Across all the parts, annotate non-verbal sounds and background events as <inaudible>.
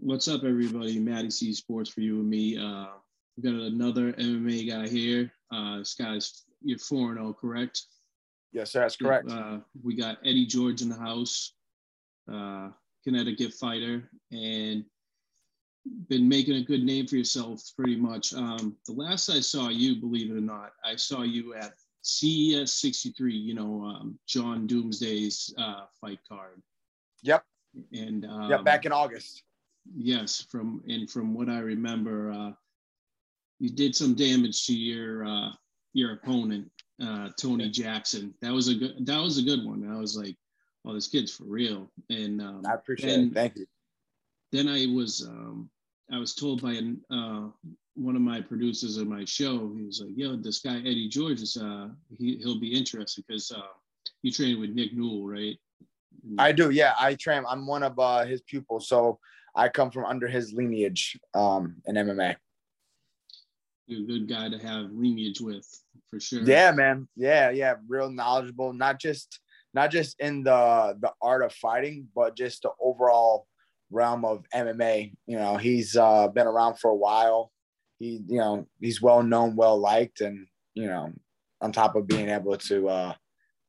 What's up, everybody? Mattie C Sports for you and me. Uh, we got another MMA guy here. Uh, this guy's you're 4 and 0, correct? Yes, sir, that's correct. Uh, we got Eddy George in the house, uh, Connecticut fighter, and been making a good name for yourself pretty much. Um, the last I saw you, believe it or not, I saw you at CES 63, you know, um, John Doomsday's uh, fight card. Yep. And um, yep, back in August. Yes, from and from what I remember, uh, you did some damage to your uh, your opponent, uh, Tony Jackson. That was a good that was a good one. I was like, oh, this kid's for real. And um, I appreciate it. Thank you. Then I was um, I was told by an, uh, one of my producers of my show, he was like, "Yo, this guy Eddy George is uh, he he'll be interested because uh, you trained with Nick Newell, right?" I do, yeah. I train. I'm one of uh, his pupils, so I come from under his lineage um, in MMA. You're a good guy to have lineage with, for sure. Yeah, man. Yeah, yeah. Real knowledgeable, not just not just in the the art of fighting, but just the overall realm of MMA. You know, he's uh, been around for a while. He, you know, he's well known, well liked, and you know, on top of being able to, uh,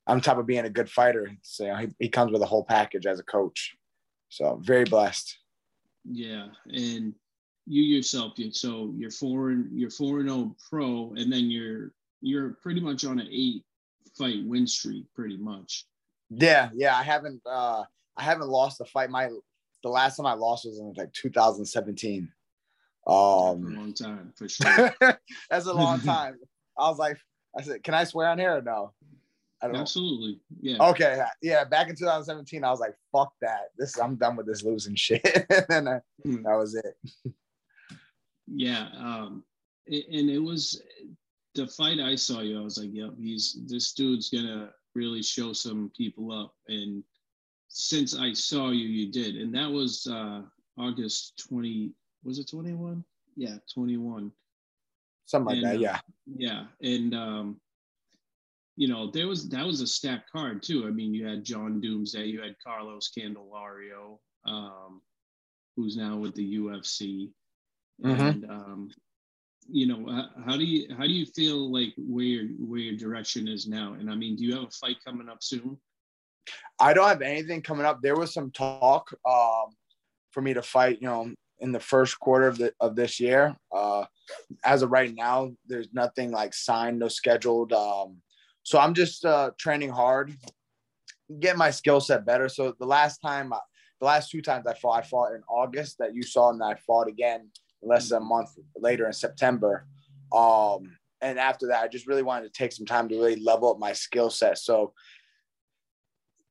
on top of being a good fighter, so you know, he, he comes with a whole package as a coach. So very blessed. Yeah, and you yourself, so you're foreign, you're four and zero pro, and then you're you're pretty much on an eight fight win streak, pretty much. Yeah, yeah. I haven't uh I haven't lost a fight. My the last time I lost was in like 2017. Um, a long time for <laughs> sure. that's a long <laughs> time. I was like, I said, can I swear on here or no? I don't Absolutely. Yeah. Okay. Yeah. Back in 2017, I was like, fuck that. This I'm done with this losing shit. <laughs> and I, mm. that was it. yeah. Um, and it was the fight I saw you, I was like, yep, he's this dude's gonna really show some people up. And since I saw you, you did. And that was uh August 20, was it 21? Yeah, 21. Something like and, that, yeah. Uh, yeah. And um, you know, there was that was a stacked card too. I mean, you had John Doomsday, you had Carlos Candelario, um, who's now with the UFC. Mm-hmm. And um, you know, how do you how do you feel like where your where your direction is now? And I mean, do you have a fight coming up soon? I don't have anything coming up. There was some talk um, for me to fight, you know, in the first quarter of the of this year. Uh, as of right now, there's nothing like signed, no scheduled. Um, so I'm just uh, training hard, get my skill set better. So the last time, I, the last two times I fought, I fought in August that you saw, and I fought again less than a month later in September. Um, and after that, I just really wanted to take some time to really level up my skill set. So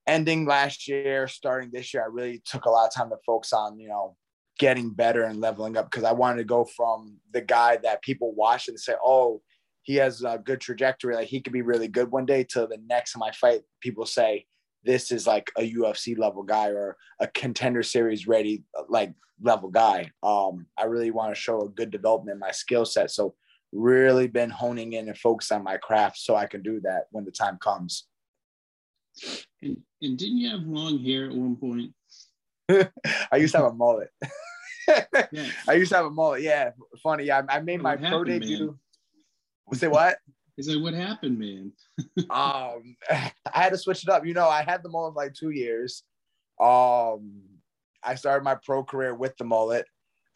ending last year, starting this year, I really took a lot of time to focus on, you know, getting better and leveling up because I wanted to go from the guy that people watch and say, oh, he has a good trajectory, like he could be really good one day, to the next time I fight, people say, this is like a UFC level guy or a contender series ready like level guy. Um, I really want to show a good development in my skill set. So really been honing in and focus on my craft so I can do that when the time comes. And, and didn't you have long hair at one point? <laughs> I used to have a mullet. <laughs> yeah. I used to have a mullet. Yeah, funny. I, I made what my pro debut. Say what? <laughs> Is like, what happened, man? <laughs> um, <laughs> I had to switch it up. You know, I had the mullet like two years. Um, I started my pro career with the mullet.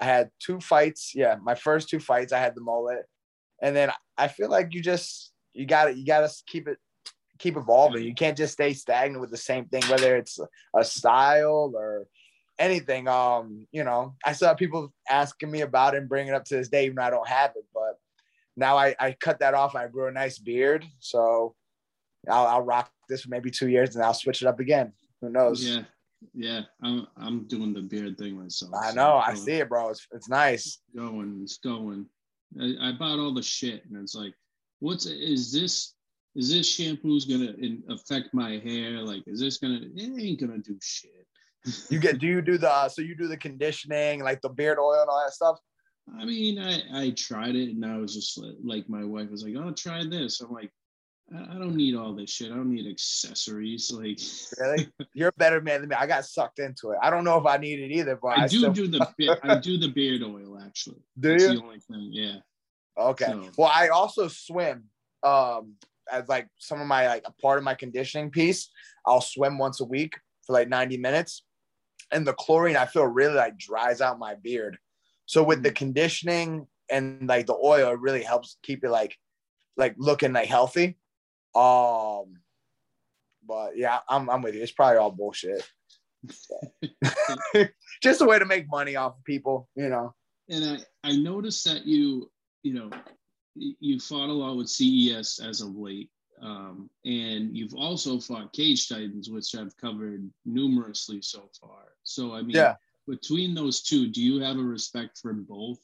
I had two fights. Yeah, my first two fights, I had the mullet, and then I feel like you just you got to you got to keep it keep evolving. You can't just stay stagnant with the same thing, whether it's a style or anything. Um, you know, I saw people asking me about it and bringing it up to this day, even though I don't have it. But now I, I cut that off. I grew a nice beard, so I'll, I'll rock this for maybe two years, and I'll switch it up again. Who knows? Yeah, yeah. I'm I'm doing the beard thing myself. I know. I see it, bro. It's it's nice. Going, it's going. I, I bought all the shit, and it's like, what's is this? Is this shampoo's gonna in, affect my hair? Like, is this gonna? It ain't gonna do shit. you get? Do you do the? Uh, so you do the conditioning, like the beard oil and all that stuff? I mean, I I tried it, and I was just like, my wife was like, "Oh, try this." I'm like, I don't need all this shit. I don't need accessories. <laughs> Like, really, you're a better man than me. I got sucked into it. I don't know if I need it either, but I, I do still... do the <laughs> I do the beard oil actually. Do That's you? The only thing, yeah. Okay. So- Well, I also swim. Um, as like some of my like a part of my conditioning piece. I'll swim once a week for like 90 minutes, and the chlorine I feel really like dries out my beard. So with the conditioning and like the oil, it really helps keep it like like looking like healthy. Um, but yeah, I'm I'm with you. It's probably all bullshit. <laughs> Just a way to make money off of people, you know. and I I noticed that you you know you fought a lot with CES as of late, um, and you've also fought Cage Titans, which I've covered numerously so far. So I mean, Yeah. Between those two, do you have a respect for both?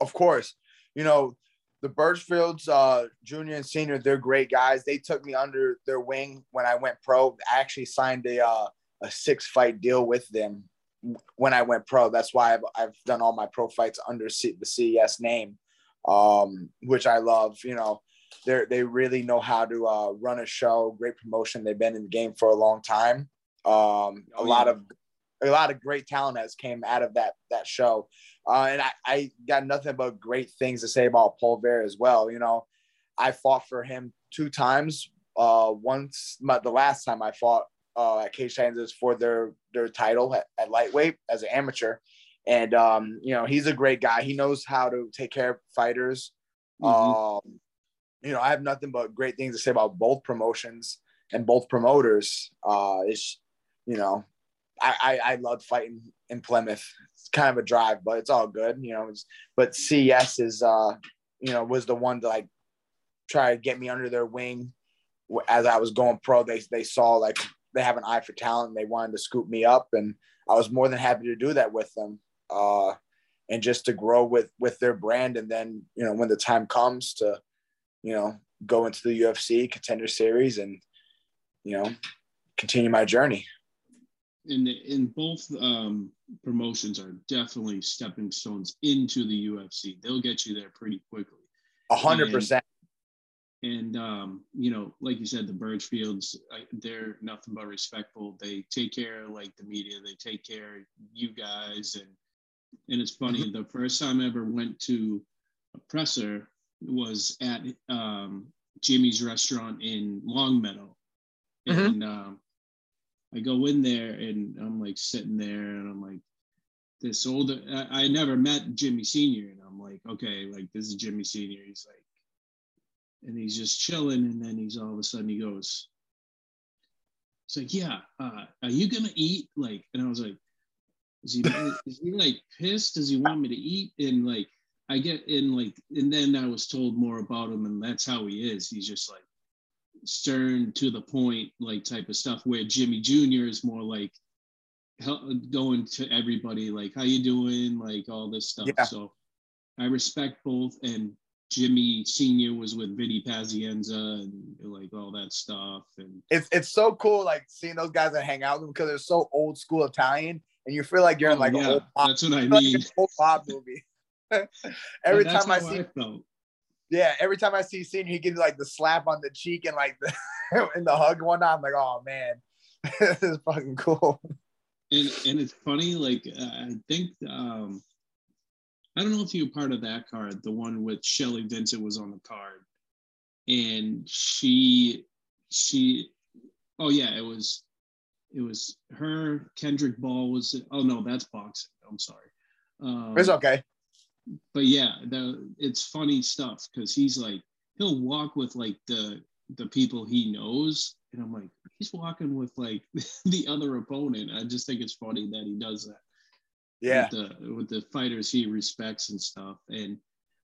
of course, you know, the Burchfields, uh, junior and senior, they're great guys. They took me under their wing when I went pro. I actually signed a uh, a six fight deal with them when I went pro. That's why I've, I've done all my pro fights under C- the CES name, um, which I love. You know, they they really know how to uh, run a show. Great promotion. They've been in the game for a long time. Um, a Oh, lot of a lot of great talent has came out of that that show. Uh, and I, I got nothing but great things to say about Paul Bear as well. You know, I fought for him two times. Uh, once, my, the last time I fought uh, at Cage Titans for their their title at, at lightweight as an amateur. And um, you know, he's a great guy. He knows how to take care of fighters. Mhm. Um, you know, I have nothing but great things to say about both promotions and both promoters. Uh, it's you know, I, I I loved fighting in Plymouth. It's kind of a drive, but it's all good, you know. But CS is uh, you know, was the one to like try to get me under their wing as I was going pro. They they saw like they have an eye for talent. And they wanted to scoop me up, and I was more than happy to do that with them. Uh, and just to grow with with their brand, and then you know when the time comes to, you know, go into the UFC contender series and you know continue my journey. And in both um, promotions are definitely stepping stones into the UFC. They'll get you there pretty quickly. A hundred percent. And um, you know, like you said, the Burchfields, I, they're nothing but respectful. They take care of like the media. They take care of you guys, and and it's funny. The first time I ever went to a presser was at um, Jimmy's restaurant in Longmeadow, Mhm. and um, I go in there and I'm like sitting there, and I'm like, this older. I, I never met Jimmy Senior, and I'm like, okay, like this is Jimmy Senior. He's like and he's just chilling and then he's all of a sudden he goes it's like yeah uh, are you gonna eat like and i was like is he <laughs> is he like pissed does he want me to eat and like i get in like and then i was told more about him and that's how he is he's just like stern to the point like type of stuff where jimmy jr is more like going to everybody like how you doing like all this stuff Yeah. so i respect both and Jimmy Senior was with Vinny Pazienza and like all that stuff. And It's it's so cool like seeing those guys that hang out with them because they're so old school Italian, and you feel like you're in Oh, like yeah, a old pop, that's what I like mean. you're in an old pop movie. <laughs> every time I see, felt. Yeah, every time I see Senior, he gives like the slap on the cheek and like the <laughs> and the hug one. I'm like, oh man, <laughs> this is fucking cool. and and it's funny. Like uh, I think um, I don't know if you were part of that card, the one with Shelly Vincent was on the card, and she she oh yeah, it was it was her. Kendrick Ball was oh no, that's boxing. I'm sorry. Um, It's okay. But yeah, the it's funny stuff because he's like he'll walk with like the the people he knows, and I'm like, he's walking with like <laughs> the other opponent. I just think it's funny that he does that. Yeah. With the with the fighters he respects and stuff. And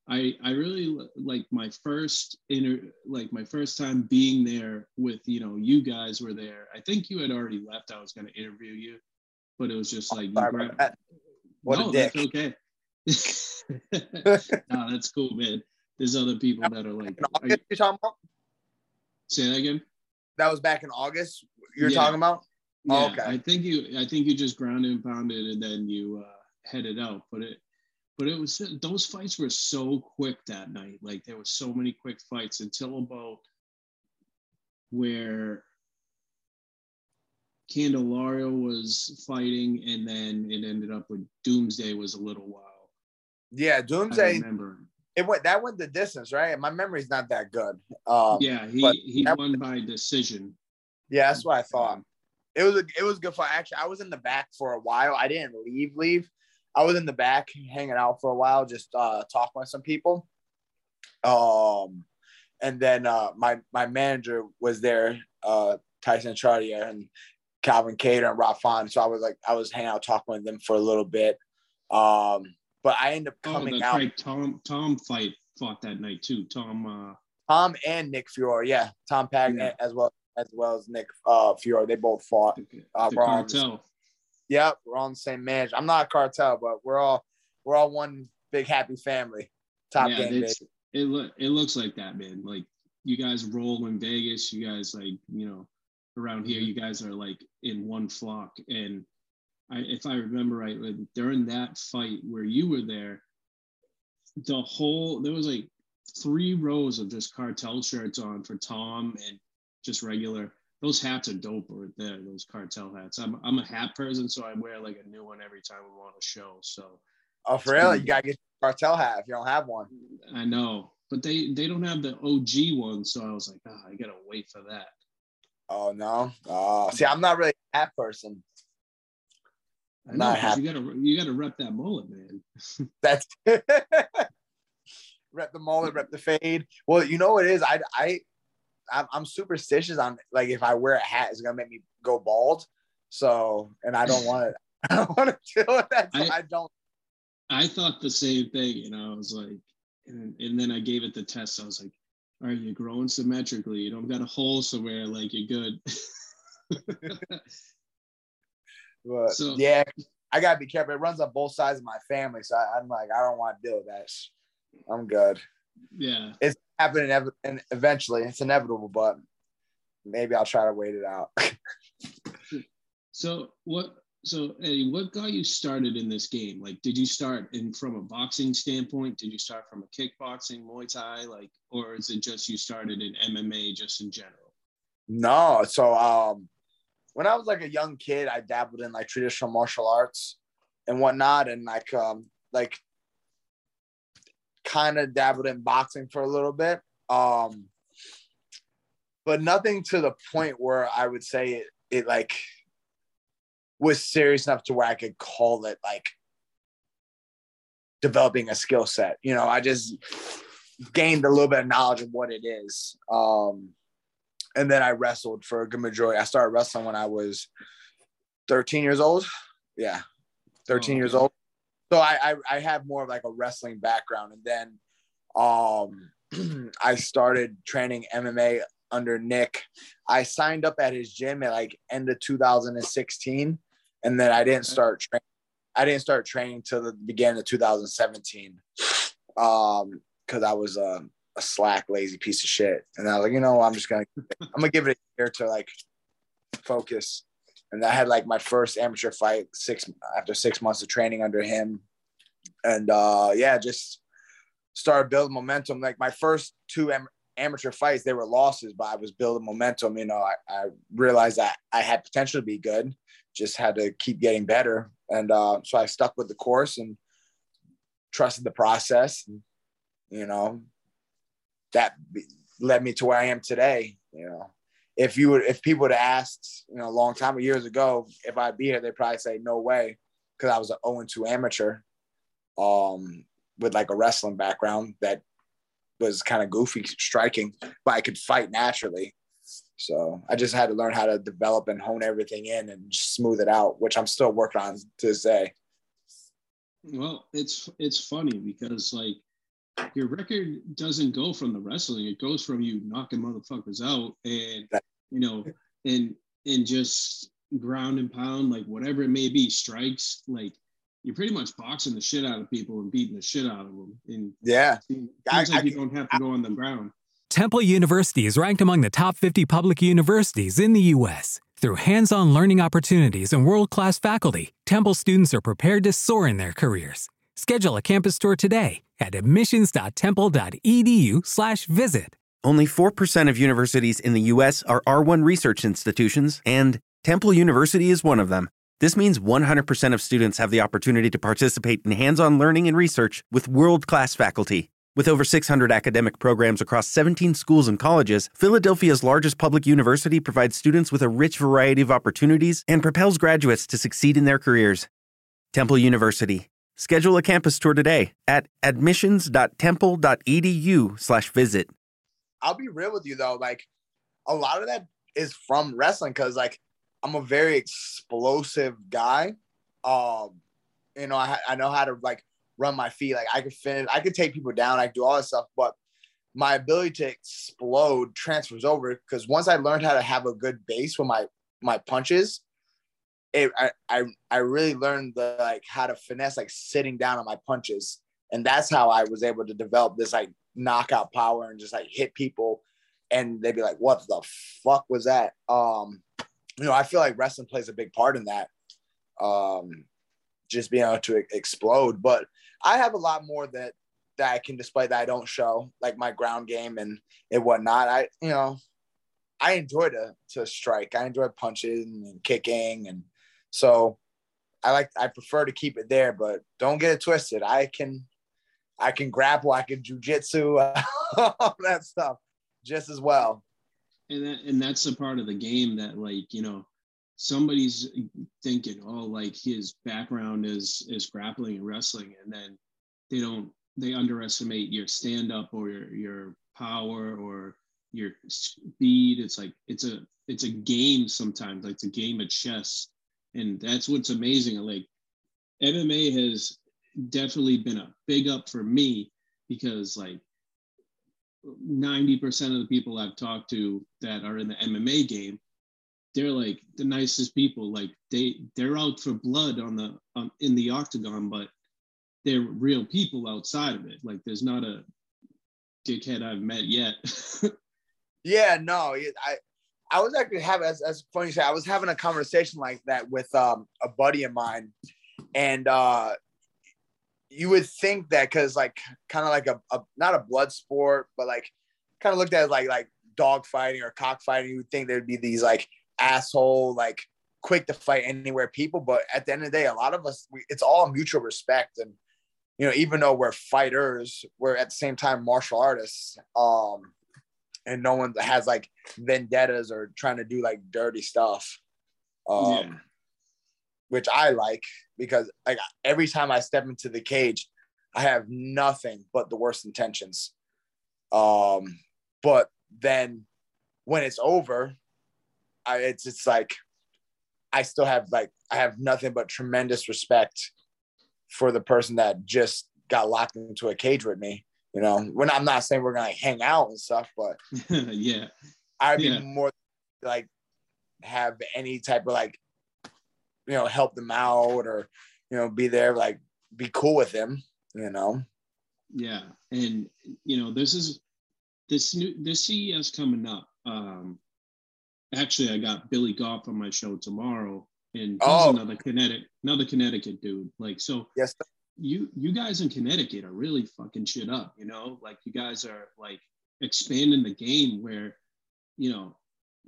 I I really like my first inter like my first time being there with you know you guys were there. I think you had already left. I was going to interview you, but it was just like you grabbed, what no, a dick. That's okay. <laughs> <laughs> no, that's cool, man. There's other people that are like. Are you, August, you're talking about? say that again. That was back in August. You're Yeah. talking about? Yeah, Oh, okay. I think you. I think you just grounded and pounded, and then you uh, headed out. But it, but it was those fights were so quick that night. Like there were so many quick fights until about where Candelario was fighting, and then it ended up with Doomsday was a little while. Yeah, Doomsday. It went that went the distance, right? My memory's not that good. Um, Yeah, he he won by decision. Yeah, that's what I thought. It was a, it was good fun. Actually, I was in the back for a while. I didn't leave. Leave. I was in the back hanging out for a while, just uh, talking with some people. Um, and then uh, my my manager was there, uh, Tyson Chartier and Calvin Kattar and Rob Font. So I was like, I was hanging out talking with them for a little bit. Um, but I end up Oh, coming that's out. right. Tom Tom fight fought that night too. Tom. Uh, Tom and Nick Fiore, yeah, Tom Pag Yeah. as well as well as Nick uh, Fiore. They both fought. Uh, the we're on the cartel. Yep, we're on the same manage. I'm not a cartel, but we're all we're all one big happy family. Top yeah, game, it's, it look it looks like that, man. Like you guys roll in Vegas. You guys like you know around here. Mm-hmm. You guys are like in one flock. And I, if I remember right, like, during that fight where you were there, the whole there was like three rows of just cartel shirts on for Tom and just regular. Those hats are dope right there. Those cartel hats. I'm I'm a hat person, so I wear like a new one every time we want a show. So Oh, for real? You gotta get your cartel hat if you don't have one. I know, but they they don't have the OG one, so I was like, ah, I gotta wait for that. Oh no. Oh, see, I'm not really a hat person. I I'm know, happy. you gotta you gotta rep that mullet, man. <laughs> That's <laughs> rep the mullet, rep the fade. Well, you know what it is? I I I'm, superstitious on like if I wear a hat, it's gonna make me go bald. So, and I don't <laughs> want to. I don't want to deal with that. So I- I don't. I thought the same thing, you know. I was like, and, and then I gave it the test. I was like, all right, you're growing symmetrically. You don't got a hole somewhere. Like you're good. But So- yeah, I gotta be careful. It runs on both sides of my family, so I, I'm like, I don't want to deal with that. I'm good. yeah. It's happening ev- and eventually. It's inevitable, but maybe I'll try to wait it out. <laughs> So what? So Eddie, what got you started in this game? Like, did you start in from a boxing standpoint? Did you start from a kickboxing, Muay Thai, like, or is it just you started in MMA just in general? no, so um, when I was like a young kid, I dabbled in like traditional martial arts and whatnot, and like um, like kind of dabbled in boxing for a little bit. Um, but nothing to the point where I would say it, it like was serious enough to where I could call it like developing a skill set. You know, I just gained a little bit of knowledge of what it is. Um, and then I wrestled for a good majority. I started wrestling when I was 13 years old. Yeah, 13 Oh, years old. So I, I I have more of like a wrestling background, and then um <clears throat> I started training MMA under Nick. I signed up at his gym at like end of 2016, and then I didn't start training. I didn't start training till the beginning of 2017, um, because I was a, a slack, lazy piece of shit, and I was like, you know, I'm just gonna, I'm gonna give it a year to like focus. And I had like my first amateur fight six after six months of training under him, and uh, yeah, just started building momentum. Like my first two am- amateur fights, they were losses, but I was building momentum. You know, I, I realized that I had potential to be good, just had to keep getting better. And uh, so I stuck with the course and trusted the process. And, you know, that led me to where I am today. You know, if you would, if people would have asked, you know, a long time, years ago, if I'd be here, they'd probably say no way, because I was an 0 2 amateur, um, with like a wrestling background that was kind of goofy striking, but I could fight naturally. So I just had to learn how to develop and hone everything in and smooth it out, which I'm still working on to this day. Well, it's it's funny because like your record doesn't go from the wrestling; it goes from you knocking motherfuckers out and you know and and just ground and pound, like whatever it may be, strikes. Like you're pretty much boxing the shit out of people and beating the shit out of them. And yeah, seems like I, you don't have to go on the ground. Temple University is ranked among the top 50 public universities in the U.S. Through hands on learning opportunities and world class faculty, Temple students are prepared to soar in their careers. Schedule a campus tour today at admissions.temple.edu/slash visit. Only 4% of universities in the U.S. are R1 research institutions, and Temple University is one of them. This means 100% of students have the opportunity to participate in hands on learning and research with world class faculty. With over 600 academic programs across 17 schools and colleges, Philadelphia's largest public university provides students with a rich variety of opportunities and propels graduates to succeed in their careers. Temple University. Schedule a campus tour today at admissions.temple.edu/visit. I'll be real with you though, like a lot of that is from wrestling because like I'm a very explosive guy. Um, you know, I, I know how to like run my feet. Like I could finish, I could take people down, I could do all this stuff, but my ability to explode transfers over because once I learned how to have a good base with my my punches, it I I, I really learned the like how to finesse like sitting down on my punches. And that's how I was able to develop this like knockout power and just like hit people and they'd be like, what the fuck was that? Um, you know, I feel like wrestling plays a big part in that. Um, just being able to explode. But I have a lot more that that I can display that I don't show, like my ground game and and whatnot. I you know, I enjoy to to strike. I enjoy punching and kicking, and so I like I prefer to keep it there. But don't get it twisted. I can I can grapple. I can jujitsu, <laughs> all that stuff just as well. And that, and that's a part of the game that like you know somebody's thinking, oh, like his background is is grappling and wrestling, and then they don't they underestimate your stand up or your your power or your speed. It's like it's a it's a game sometimes, like it's a game of chess, and that's what's amazing. Like MMA has definitely been a big up for me because like 90% of the people I've talked to that are in the MMA game they're like the nicest people. Like they they're out for blood on the um, in the octagon, but they're real people outside of it. Like there's not a dickhead I've met yet. <laughs> yeah, no, I I was actually having as, as funny say I was having a conversation like that with um, a buddy of mine, and uh, you would think that because like kind of like a, a not a blood sport, but like kind of looked at as like like dog fighting or cockfighting, you would think there'd be these like asshole, like quick to fight anywhere people. But at the end of the day, a lot of us, we, it's all mutual respect. And, you know, even though we're fighters, we're at the same time martial artists. Um, and no one has like vendettas or trying to do like dirty stuff. Um, yeah. which I like because like every time I step into the cage, I have nothing but the worst intentions. Um, but then when it's over, I, it's it's like I still have like I have nothing but tremendous respect for the person that just got locked into a cage with me. You know, when I'm not saying we're gonna like, hang out and stuff, but <laughs> yeah, I'd yeah. be more like have any type of like you know help them out or you know be there like be cool with them. You know. Yeah, and you know this is this new this CES coming up. Um, actually I got Billy Goff on my show tomorrow, and he's oh. another Connecticut, another Connecticut dude. Like so, yes, you you guys in Connecticut are really fucking shit up. You know, like you guys are like expanding the game where, you know,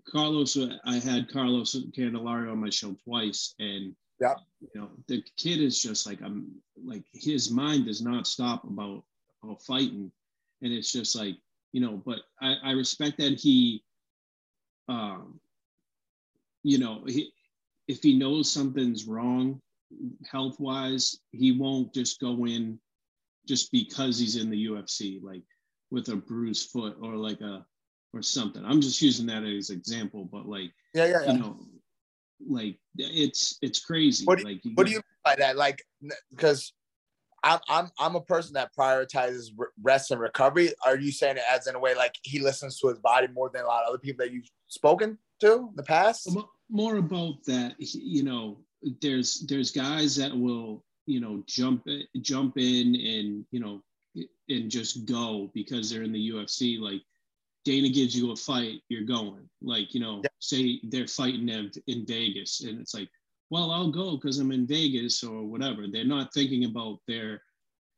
Carlos. I had Carlos Candelario on my show twice, and yeah, you know, the kid is just like I'm like his mind does not stop about about fighting, and it's just like you know. But I, I respect that he um, you know, he, if he knows something's wrong health wise, he won't just go in just because he's in the UFC, like with a bruised foot or like a or something. I'm just using that as example, but like Yeah, yeah, yeah. you know, like it's it's crazy. What do you- like you what do you mean by that? Like, because I'm I'm I'm a person that prioritizes rest and recovery. Are you saying it as in a way like he listens to his body more than a lot of other people that you've spoken to in the past? More about that you know there's there's guys that will you know jump jump in and you know and just go because they're in the UFC like Dana gives you a fight you're going. Like you know Yeah. say they're fighting in, in Vegas and it's like well I'll go because I'm in Vegas or whatever. They're not thinking about their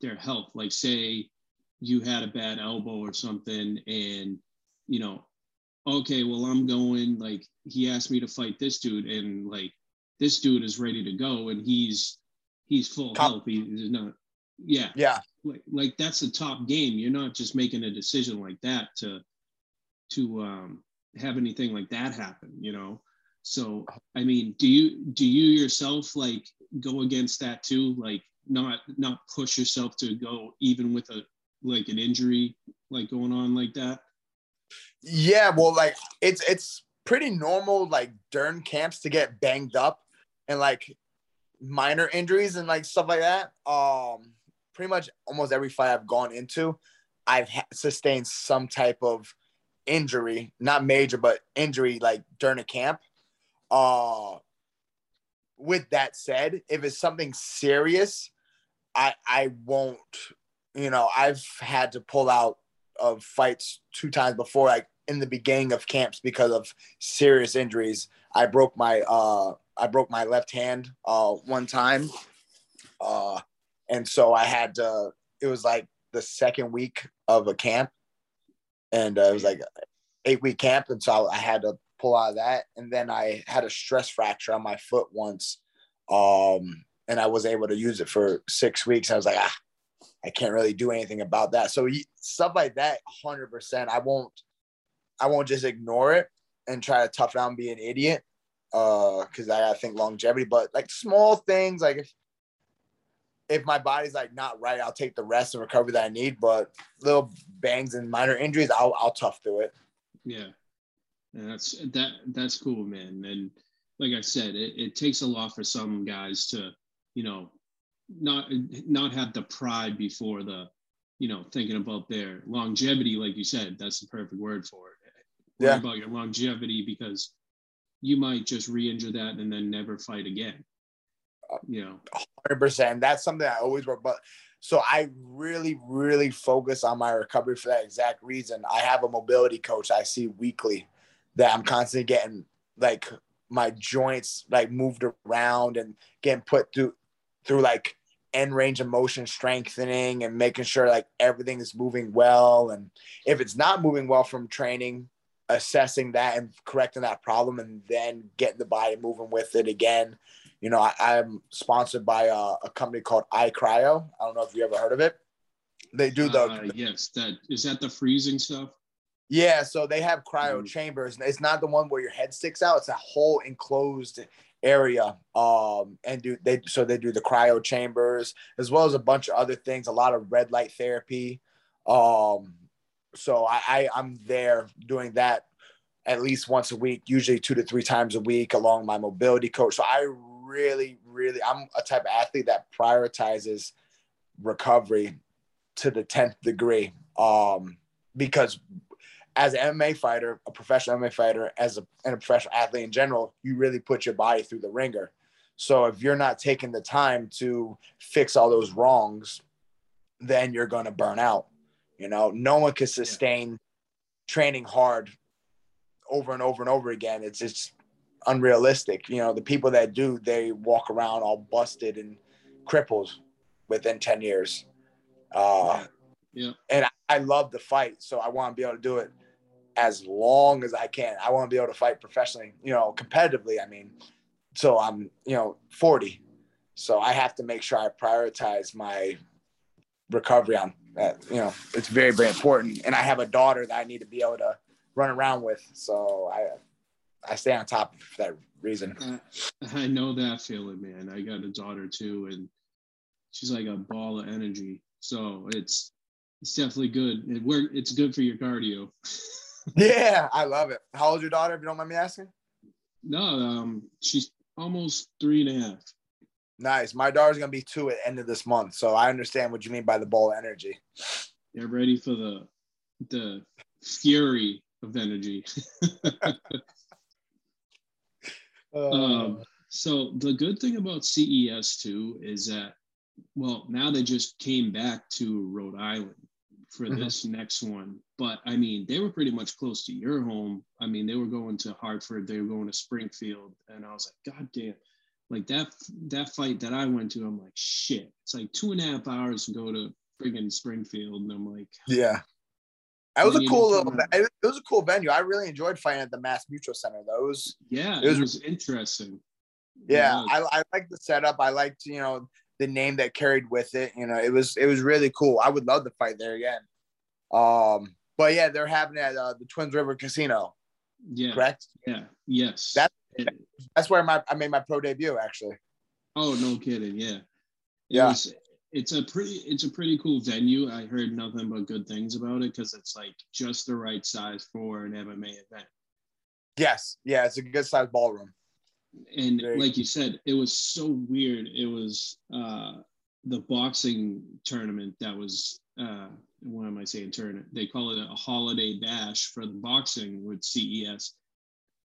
their health. Like say you had a bad elbow or something and you know okay, well, I'm going, like, he asked me to fight this dude, and like, this dude is ready to go, and he's he's full Top- health. He- He's not, yeah, Yeah, like, like that's a top game. You're not just making a decision like that to to um, have anything like that happen, you know. So, I mean, do you do you yourself like go against that too? Like, not not push yourself to go even with a like an injury like going on like that. yeah. Well, like it's it's pretty normal like during camps to get banged up and like minor injuries and like stuff like that. Um, pretty much almost every fight I've gone into, I've ha- sustained some type of injury, not major, but injury like during a camp. Uh, with that said, if it's something serious, I I won't. You know, I've had to pull out of fights two times before, like in the beginning of camps because of serious injuries. I broke my uh I broke my left hand uh one time. Uh and so I had to it was like the second week of a camp. And uh, it was like eight week camp. And so I, I had to pull out of that. And then I had a stress fracture on my foot once. Um and I was able to use it for 6 weeks. I was like ah I can't really do anything about that. So stuff like that 100% I won't I won't just ignore it and try to tough it out and be an idiot. Uh, because I, I think longevity, but like small things, like if if my body's like not right, I'll take the rest and recovery that I need. But little bangs and minor injuries, I'll I'll tough through it. Yeah. And that's that that's cool, man. And like I said, it, it takes a lot for some guys to, you know, not not have the pride before the, you know, thinking about their longevity, like you said, that's the perfect word for it. Worry Yeah. about your longevity because you might just re-injure that and then never fight again. You know. Hundred percent. That's something I always work. But so I really, really focus on my recovery for that exact reason. I have a mobility coach I see weekly that I'm constantly getting like my joints like moved around and getting put through through like end range of motion strengthening and making sure like everything is moving well. And if it's not moving well from training, assessing that and correcting that problem and then getting the body moving with it again. You know, I, I'm sponsored by a, a company called iCryo. I don't know if you ever heard of it. They do the Uh, yes, that is that the freezing stuff. yeah, so they have cryo Mhm. chambers. It's not the one where your head sticks out. It's a whole enclosed area. Um, and do they so they do the cryo chambers as well as a bunch of other things, a lot of red light therapy. Um, so I, I I'm there doing that at least once a week, usually two to three times a week, along my mobility coach. So I really, really I'm a type of athlete that prioritizes recovery to the 10th degree. Um, because as an MMA fighter, a professional MMA fighter, as a, and a professional athlete in general, you really put your body through the ringer. So if you're not taking the time to fix all those wrongs, then you're going to burn out. You know, no one can sustain training hard over and over and over again. It's just unrealistic. You know, the people that do, they walk around all busted and crippled within 10 years. Uh, Yeah. and I, I love the fight, so I want to be able to do it as long as I can. I want to be able to fight professionally, you know, competitively. I mean, so I'm, you know, 40, so I have to make sure I prioritize my recovery on that. You know, it's very, very important. And I have a daughter that I need to be able to run around with, so I, I stay on top for that reason. I know that feeling, man. I got a daughter too, and she's like a ball of energy. So it's it's definitely good. It work. It's good for your cardio. <laughs> yeah, I love it. How old's your daughter, if you don't mind me asking? No, um, she's almost three and a half. Nice. My daughter's gonna be two at the end of this month, so I understand what you mean by the ball energy. They're ready for the the fury of energy. Uh, <laughs> um, so the good thing about CES too is that, well, now they just came back to Rhode Island for Mhm. this next one. But I mean, they were pretty much close to your home. I mean, they were going to Hartford, they were going to Springfield, and I was like, God damn. Like that that fight that I went to, I'm like, shit. It's like two and a half hours to go to friggin' Springfield. And I'm like, yeah. That was a cool little. It was a cool venue. I really enjoyed fighting at the Mass Mutual Center. Those, yeah, It was, Yeah, it was- was, interesting. It yeah. I, I like the setup. I liked you know the name that carried with it. You know, it was it was really cool. I would love to fight there again. Um, but yeah, they're having it at uh, the Twins River Casino. yeah, Correct. yeah, yes. That- It- <laughs> That's where my I made my pro debut actually. Oh, no kidding. Yeah. It Yeah. was- it's a pretty it's a pretty cool venue. I heard nothing but good things about it because it's like just the right size for an MMA event. Yes, yeah, it's a good sized ballroom. And Very- like you said, it was so weird. It was uh the boxing tournament that was uh what am I saying tournament? They call it a holiday bash for the boxing with CES.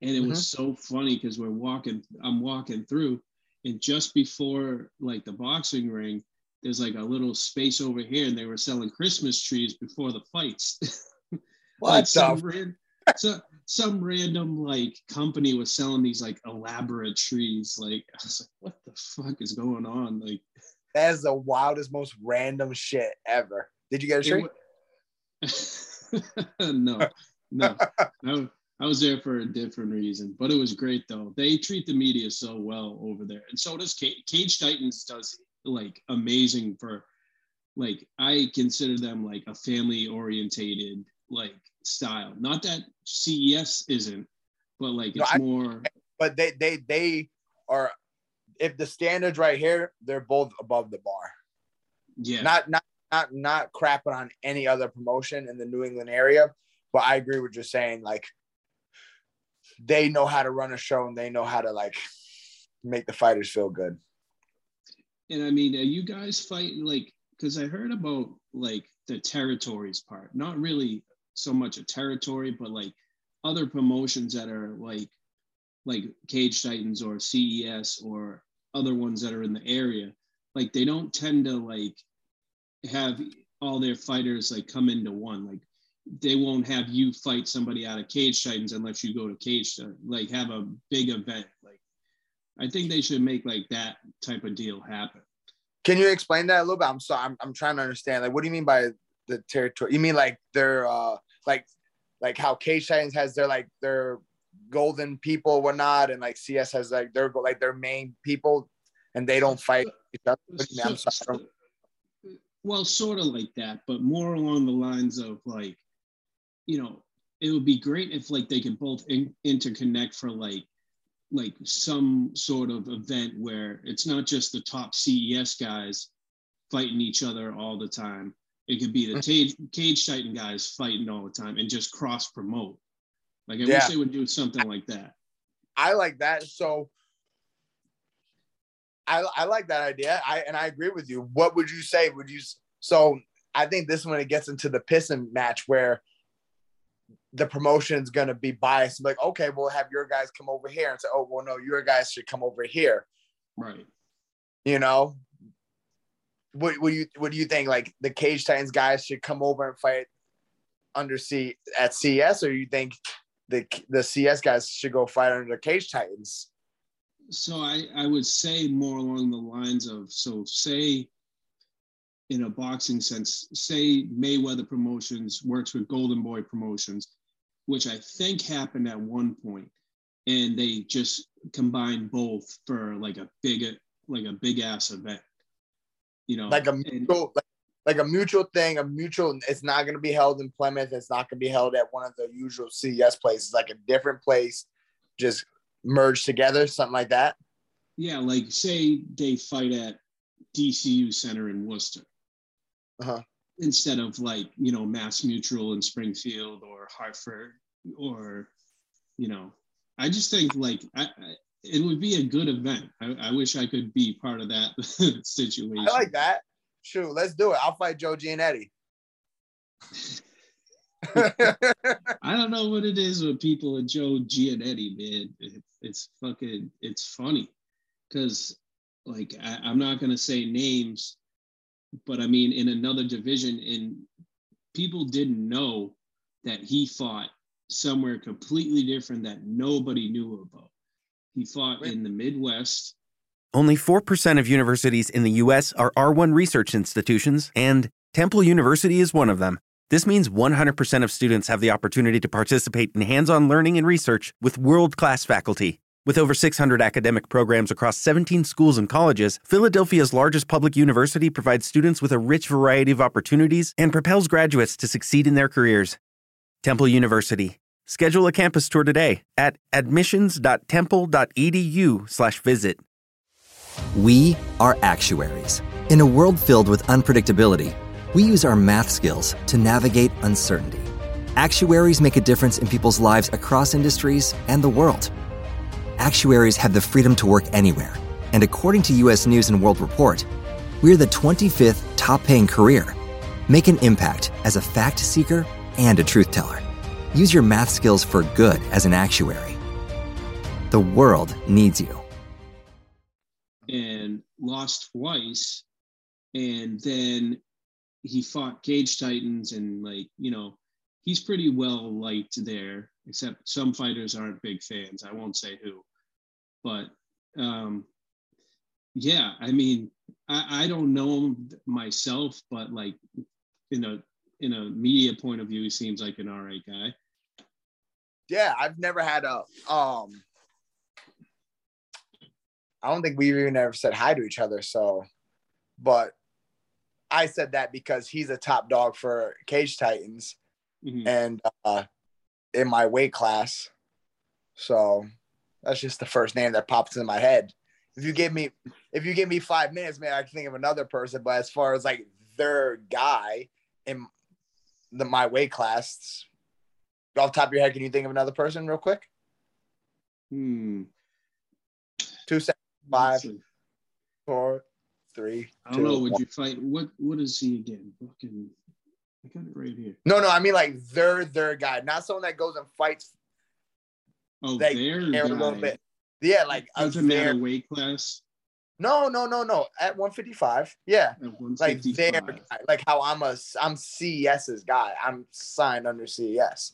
And it was mm-hmm. so funny because we're walking, I'm walking through, and just before like the boxing ring, there's like a little space over here, and they were selling Christmas trees before the fights. <laughs> like What some, ran, so, some random like company was selling these like elaborate trees. Like I was like, what the fuck is going on? Like <laughs> That is the wildest, most random shit ever. Did you get a it treat? wa- <laughs> no, no. I, was there for a different reason, but it was great though. They treat the media so well over there, and so does Cage, Cage Titans. Does like amazing for, like I consider them like a family orientated like style. Not that CES isn't, but like No, it's I- more. But they they they are. If the standards right here, they're both above the bar. Yeah, Not not not not crapping on any other promotion in the New England area, but I agree with you saying like they know how to run a show and they know how to like make the fighters feel good. And I mean, are you guys fighting like? Because I heard about like the territories part. Not really so much a territory, but like other promotions that are like like Cage Titans or CES or other ones that are in the area. Like they don't tend to like have all their fighters like come into one. Like they won't have you fight somebody out of Cage Titans unless you go to Cage Titan- like have a big event. Like I think they should make like that type of deal happen. Can you explain that a little bit? I'm sorry, I'm, I'm trying to understand. Like, what do you mean by the territory? You mean like they're uh like like how Cage Titans has their like their golden people, whatnot, and like CS has like their like their main people, and they don't fight each other. What mean? I'm So- sorry. Well, sort of like that, but more along the lines of like, you know, it would be great if like they could both in- interconnect for like, like some sort of event where it's not just the top CES guys fighting each other all the time. It could be the mm-hmm. cage, cage Titan guys fighting all the time and just cross promote. Like I Yeah. wish they would do something like that. I like that. So I I like that idea. I and I agree with you. What would you say? Would you so I think this one it gets into the pissing match where the promotion is gonna be biased. Like, okay, we'll have your guys come over here and say, oh well no, your guys should come over here. Right. You know? What what do you what do you think? Like the Cage Titans guys should come over and fight under C at CS, or you think the the CS guys should go fight under the Cage Titans? So I, I would say more along the lines of so say in a boxing sense, say Mayweather Promotions works with Golden Boy Promotions, which I think happened at one point, and they just combined both for like a big like a big ass event. You know, like a mutual like, like a mutual thing a mutual it's not going to be held in plymouth it's not going to be held at one of the usual ces places like a different place just merged together something like that yeah, like say they fight at DCU Center in Worcester. Uh-huh. Instead of like, you know, Mass Mutual in Springfield or Hartford, or you know, I just think like I, I it would be a good event. I, I wish I could be part of that <laughs> situation. I like that. Shoot, let's do it. I'll fight Joe Giannetti. <laughs> I don't know what it is with people and Joe Giannetti, man. It, it's fucking, it's funny because, like, I, I'm not gonna say names, but I mean, in another division, and people didn't know that he fought somewhere completely different that nobody knew about. He fought in the Midwest. Only 4% of universities in the U.S. are R1 research institutions, and Temple University is one of them. This means 100% of students have the opportunity to participate in hands on learning and research with world class faculty. With over 600 academic programs across 17 schools and colleges, Philadelphia's largest public university provides students with a rich variety of opportunities and propels graduates to succeed in their careers. Temple University. Schedule a campus tour today at admissions.temple.edu/visit. We are actuaries. In a world filled with unpredictability, we use our math skills to navigate uncertainty. Actuaries make a difference in people's lives across industries and the world. Actuaries have the freedom to work anywhere, and according to US News and World Report, we're the 25th top paying career. Make an impact as a fact seeker and a truth teller. Use your math skills for good as an actuary. The world needs you. and lost twice. And then he fought Cage Titans and like, you know, he's pretty well liked there, except some fighters aren't big fans. I won't say who. But um yeah, I mean, I, I don't know him myself, but like in a in a media point of view, he seems like an all right guy. yeah, I've never had a um I don't think we've even ever said hi to each other. So, but I said that because he's a top dog for Cage Titans Mhm. and uh, in my weight class. So that's just the first name that pops in my head. If you give me, if you give me five minutes, man, I can think of another person. But as far as like their guy in the my weight class, off the top of your head, can you think of another person real quick? Hmm. Two seconds, Five. four, three. I don't know. two, Would one. you fight? What What is he again? Fucking. I got it right here. No, no, I mean like their their guy, not someone that goes and fights Oh, like their a little bit. Yeah, like Doesn't matter weight class. No, no, no, no. At 155. Yeah. At Like their 155. guy. like how I'm a I'm CES's guy. I'm signed under CES.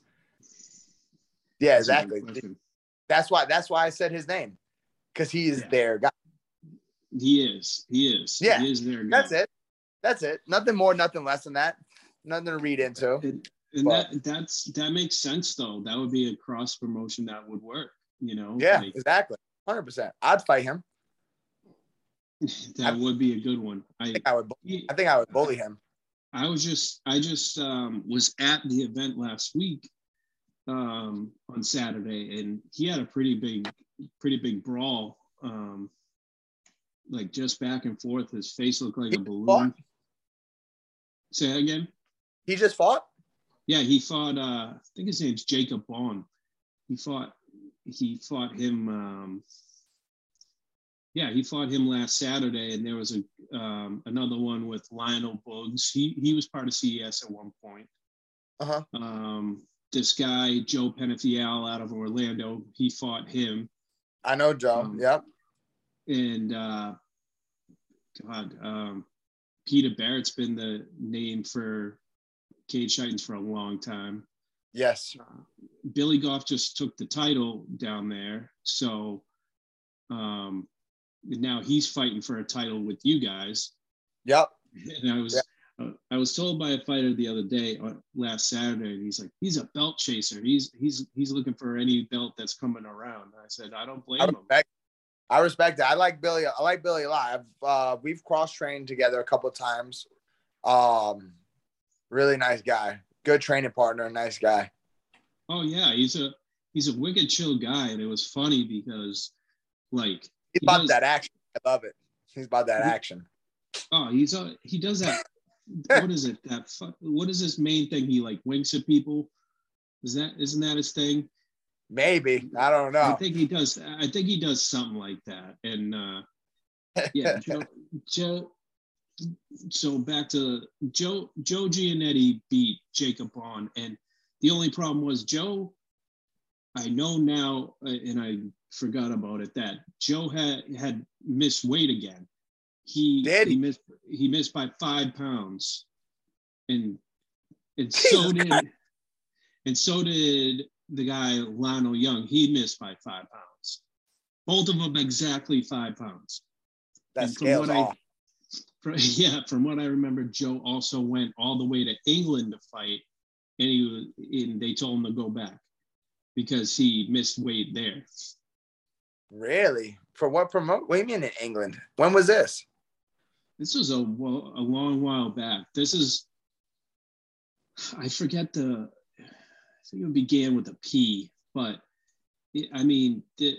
Yeah, That's exactly. That's why that's why I said his name. Because he is Yeah. their guy. He is. He is. Yeah, He is their guy. That's it. That's it. Nothing more, nothing less than that. Nothing to read into. And, and But- that that's that makes sense though. That would be a cross promotion that would work. You know. Yeah, Like, exactly. 100%. I'd fight him. <laughs> that would be a good one. I I think I would I think I would bully him. I was just I just um, was at the event last week um, on Saturday, and he had a pretty big pretty big brawl. Um, like just back and forth. His face looked like a balloon. fought? Say that again. He just fought? Yeah, he fought. Uh, I think his name's Jacob Bond. He fought. He fought him. Um, yeah, he fought him last Saturday, and there was a um, another one with Lionel Buggs. He he was part of CES at one point. Uh-huh. Um, this guy Joe Penafiel out of Orlando, he fought him, I know Joe. Um, yep. and uh, God, um, Peter Barrett's been the name for Cage Titans for a long time. Yes. Billy Goff just took the title down there, so um, now he's fighting for a title with you guys. Yep. And I was uh, I was told by a fighter the other day, uh, last Saturday, and he's like, he's a belt chaser. He's he's he's looking for any belt that's coming around. I said, I don't blame I him. I respect it. I like Billy. I like Billy a lot. I've, uh, we've cross trained together a couple of times. Um, really nice guy. Good training partner. Nice guy. Oh yeah, he's a he's a wicked chill guy, and it was funny because like He's He about does- that action. I love it. He's about that He- action. oh he's a he does that. what is it? That what is his main thing? He like winks at people. Is that isn't that his thing? Maybe I don't know. I think he does. I think he does something like that. And uh, yeah, <laughs> Joe, Joe. So back to Joe. Joe Giannetti beat Jacob Braun, and the only problem was Joe. I know now, uh, and I forgot about it that Joe had had missed weight again. He Did he missed he missed by five pounds, and and so did and so did the guy Lionel Young. He missed by five pounds. Both of them exactly five pounds. That's scales what I- off. From, <laughs> yeah, from what I remember, Joe also went all the way to England to fight, and he was, and they told him to go back because he missed weight there. Really? For what promote? What do you mean in England? When was this? This was a well, a long while back. This is, I forget the, I think it began with a P, but it, I mean, it,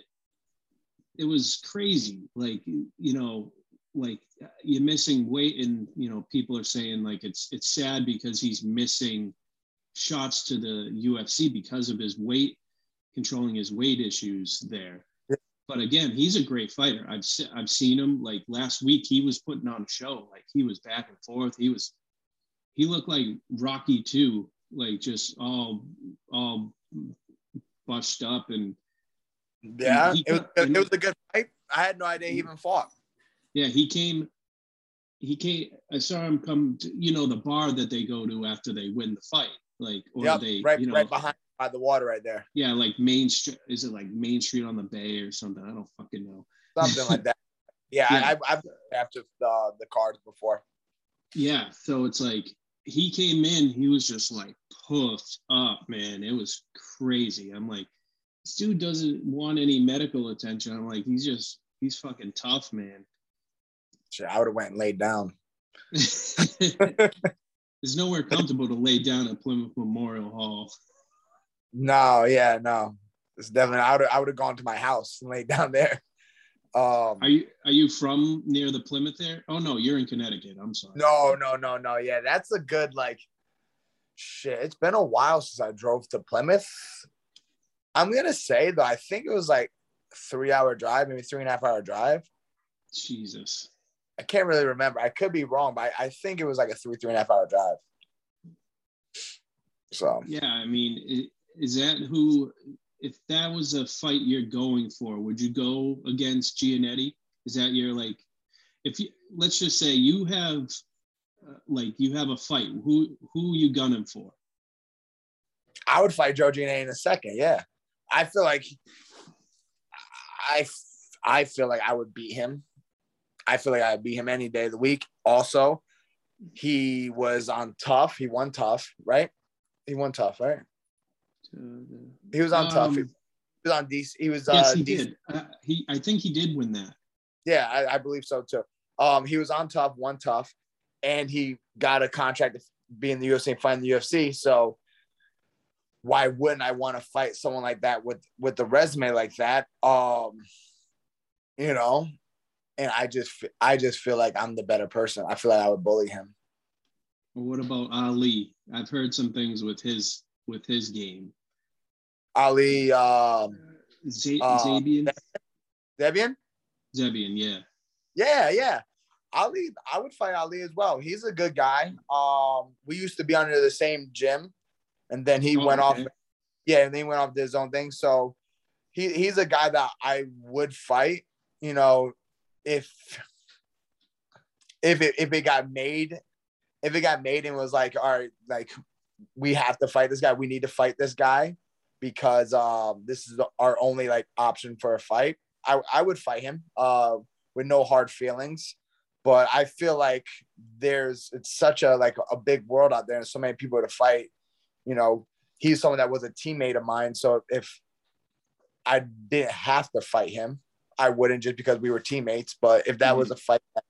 it was crazy. Like, you know, like uh, you're missing weight, and you know, people are saying like it's it's sad because he's missing shots to the UFC because of his weight, controlling his weight issues there. But again, he's a great fighter. I've se- I've seen him. Like last week, he was putting on a show. Like he was back and forth. He was he looked like Rocky too, like just all all bushed up and Yeah, he it was. It was a good fight. I had no idea he mm-hmm. even fought. Yeah, he came. He came. I saw him come. To, you know the bar that they go to after they win the fight, like or Yep, they, right, you know, right behind by the water, right there. Yeah, like Main Street. Is it like Main Street on the Bay or something? I don't fucking know. Something like that. Yeah, <laughs> Yeah. I, I've after the the cards before. Yeah, so it's like he came in, he was just like puffed up, man. It was crazy. I'm like, this dude doesn't want any medical attention. I'm like, he's just he's fucking tough, man. Shit, I would have went and laid down. <laughs> There's nowhere comfortable to lay down at Plymouth Memorial Hall. No, yeah, no. It's definitely. I would I would have gone to my house and laid down there. Um, Are you are you from near the Plymouth there? Oh no, you're in Connecticut. I'm sorry. no, no, no, no. Yeah, that's a good like. Shit, it's been a while since I drove to Plymouth. I'm gonna say though, I think it was like three hour drive, maybe three and a half hour drive. Jesus. I can't really remember. I could be wrong, but I, I think it was like a three, three and a half hour drive. So Yeah, I mean, is that who? If that was a fight you're going for, would you go against Giannetti? Is that your like? If you let's just say you have, uh, like, you have a fight, who who you gunning for? I would fight Joe Giannetti in a second. Yeah, I feel like I I feel like I would beat him. I feel like I'd beat him any day of the week. Also, he was on TUF. He won TUF, right? He won TUF, right? He was on TUF. He Um, was on DC. He was yes, uh, he DC did. Uh, he, I think he did win that. Yeah, I, I believe so too. Um, he was on TUF, one TUF, and he got a contract to be in the UFC and fight in the UFC. So why wouldn't I want to fight someone like that with with the resume like that? Um, you know, and I just I just feel like I'm the better person. I feel like I would bully him. What about Ali? I've heard some things with his with his game. Ali um, Z- Uh, Zabian, Debian. Zebian, yeah. Yeah, yeah. Ali, I would fight Ali as well. He's a good guy. Um, we used to be under the same gym, and then he Oh, went okay. off. Yeah, and then he went off to his own thing. So he he's a guy that I would fight. You know, if if it if it got made, if it got made and was like, all right, like we have to fight this guy. We need to fight this guy because um this is our only like option for a fight. I I would fight him. Uh with no hard feelings. But I feel like there's it's such a like a big world out there and so many people to fight. You know, he's someone that was a teammate of mine. So if I didn't have to fight him, I wouldn't just because we were teammates. But if that was a fight that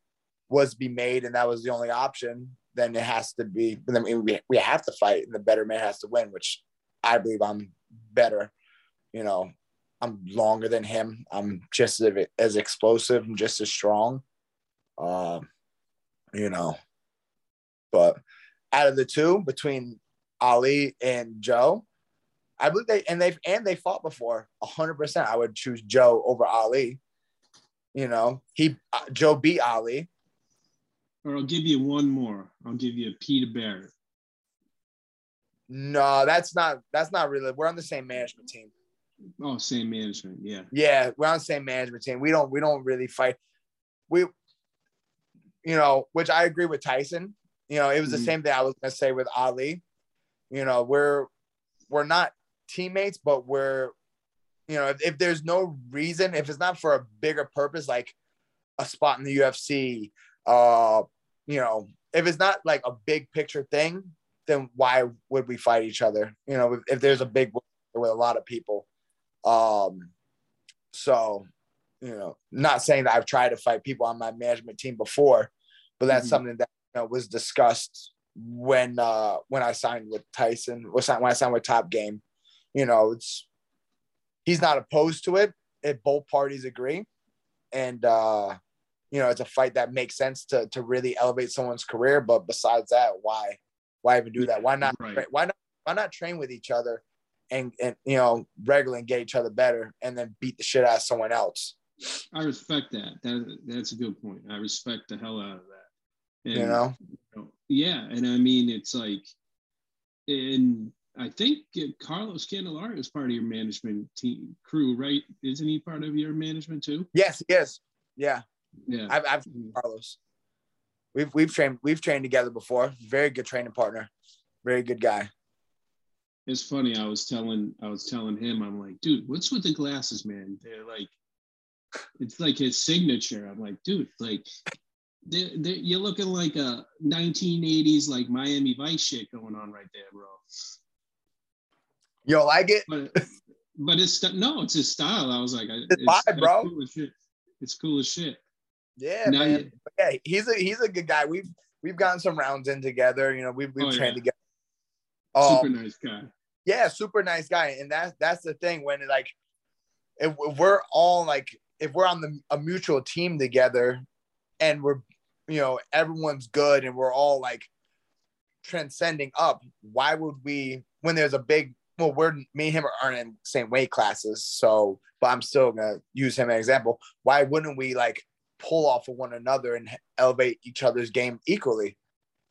was to be made and that was the only option, then it has to be. Then we we have to fight, and the better man has to win. Which I believe I'm better. You know, I'm longer than him. I'm just as, as explosive and just as strong. Um, you know, but out of the two, between Ali and Joe, I believe they and they've and they fought before. hundred percent. I would choose Joe over Ali. You know, he uh, Joe beat Ali. Or I'll give you one more. I'll give you Peter Barrett. No, that's not that's not really. We're on the same management team. Oh, same management. Yeah. Yeah, we're on the same management team. We don't we don't really fight. We, you know, which I agree with Tyson. You know, it was the Mhm. same thing I was gonna say with Ali. You know, we're we're not teammates, but we're, you know, if, if there's no reason, if it's not for a bigger purpose, like a spot in the UFC, uh, you know, if it's not like a big picture thing, then why would we fight each other? You know, if, if there's a big with a lot of people. Um, so, you know, not saying that I've tried to fight people on my management team before, but that's Mhm. something that you know, was discussed when uh when I signed with Tyson, was when I signed with Top Game. You know, it's he's not opposed to it if both parties agree, and uh, you know, it's a fight that makes sense to to really elevate someone's career. But besides that, why why even do that? Why not? Right. Why not? Why not train with each other and and you know regularly and get each other better, and then beat the shit out of someone else? I respect that. That that's a good point. I respect the hell out of that. And, You know. Yeah, and I mean it's like, and I think uh, Carlos Candelario is part of your management team crew, right? Isn't he part of your management too? Yes, yes, yeah. Yeah. I've, I've Carlos. We've we've trained we've trained together before. Very good training partner. Very good guy. it's funny. I was telling I was telling him, I'm like, dude, what's with the glasses, man? They're like, it's like his signature. I'm like, dude, like, they're, they're, you're looking like a 1980s like Miami Vice shit going on right there, bro. You don't like it? But but it's no, it's his style. I was like, I- It's vibe, bro. Cool as shit. It's cool as shit. Yeah, Now man. you- yeah, he's a he's a good guy. We've we've gotten some rounds in together. You know, we've we've Oh, trained yeah. together. Um, Super nice guy. yeah, super nice guy, and that's that's the thing when like if we're all like if we're on the a mutual team together, and we're you know everyone's good and we're all like transcending up, why would we when there's a big well we're me and him aren't in the same weight classes, so but I'm still gonna use him as an example. Why wouldn't we like pull off of one another and elevate each other's game equally?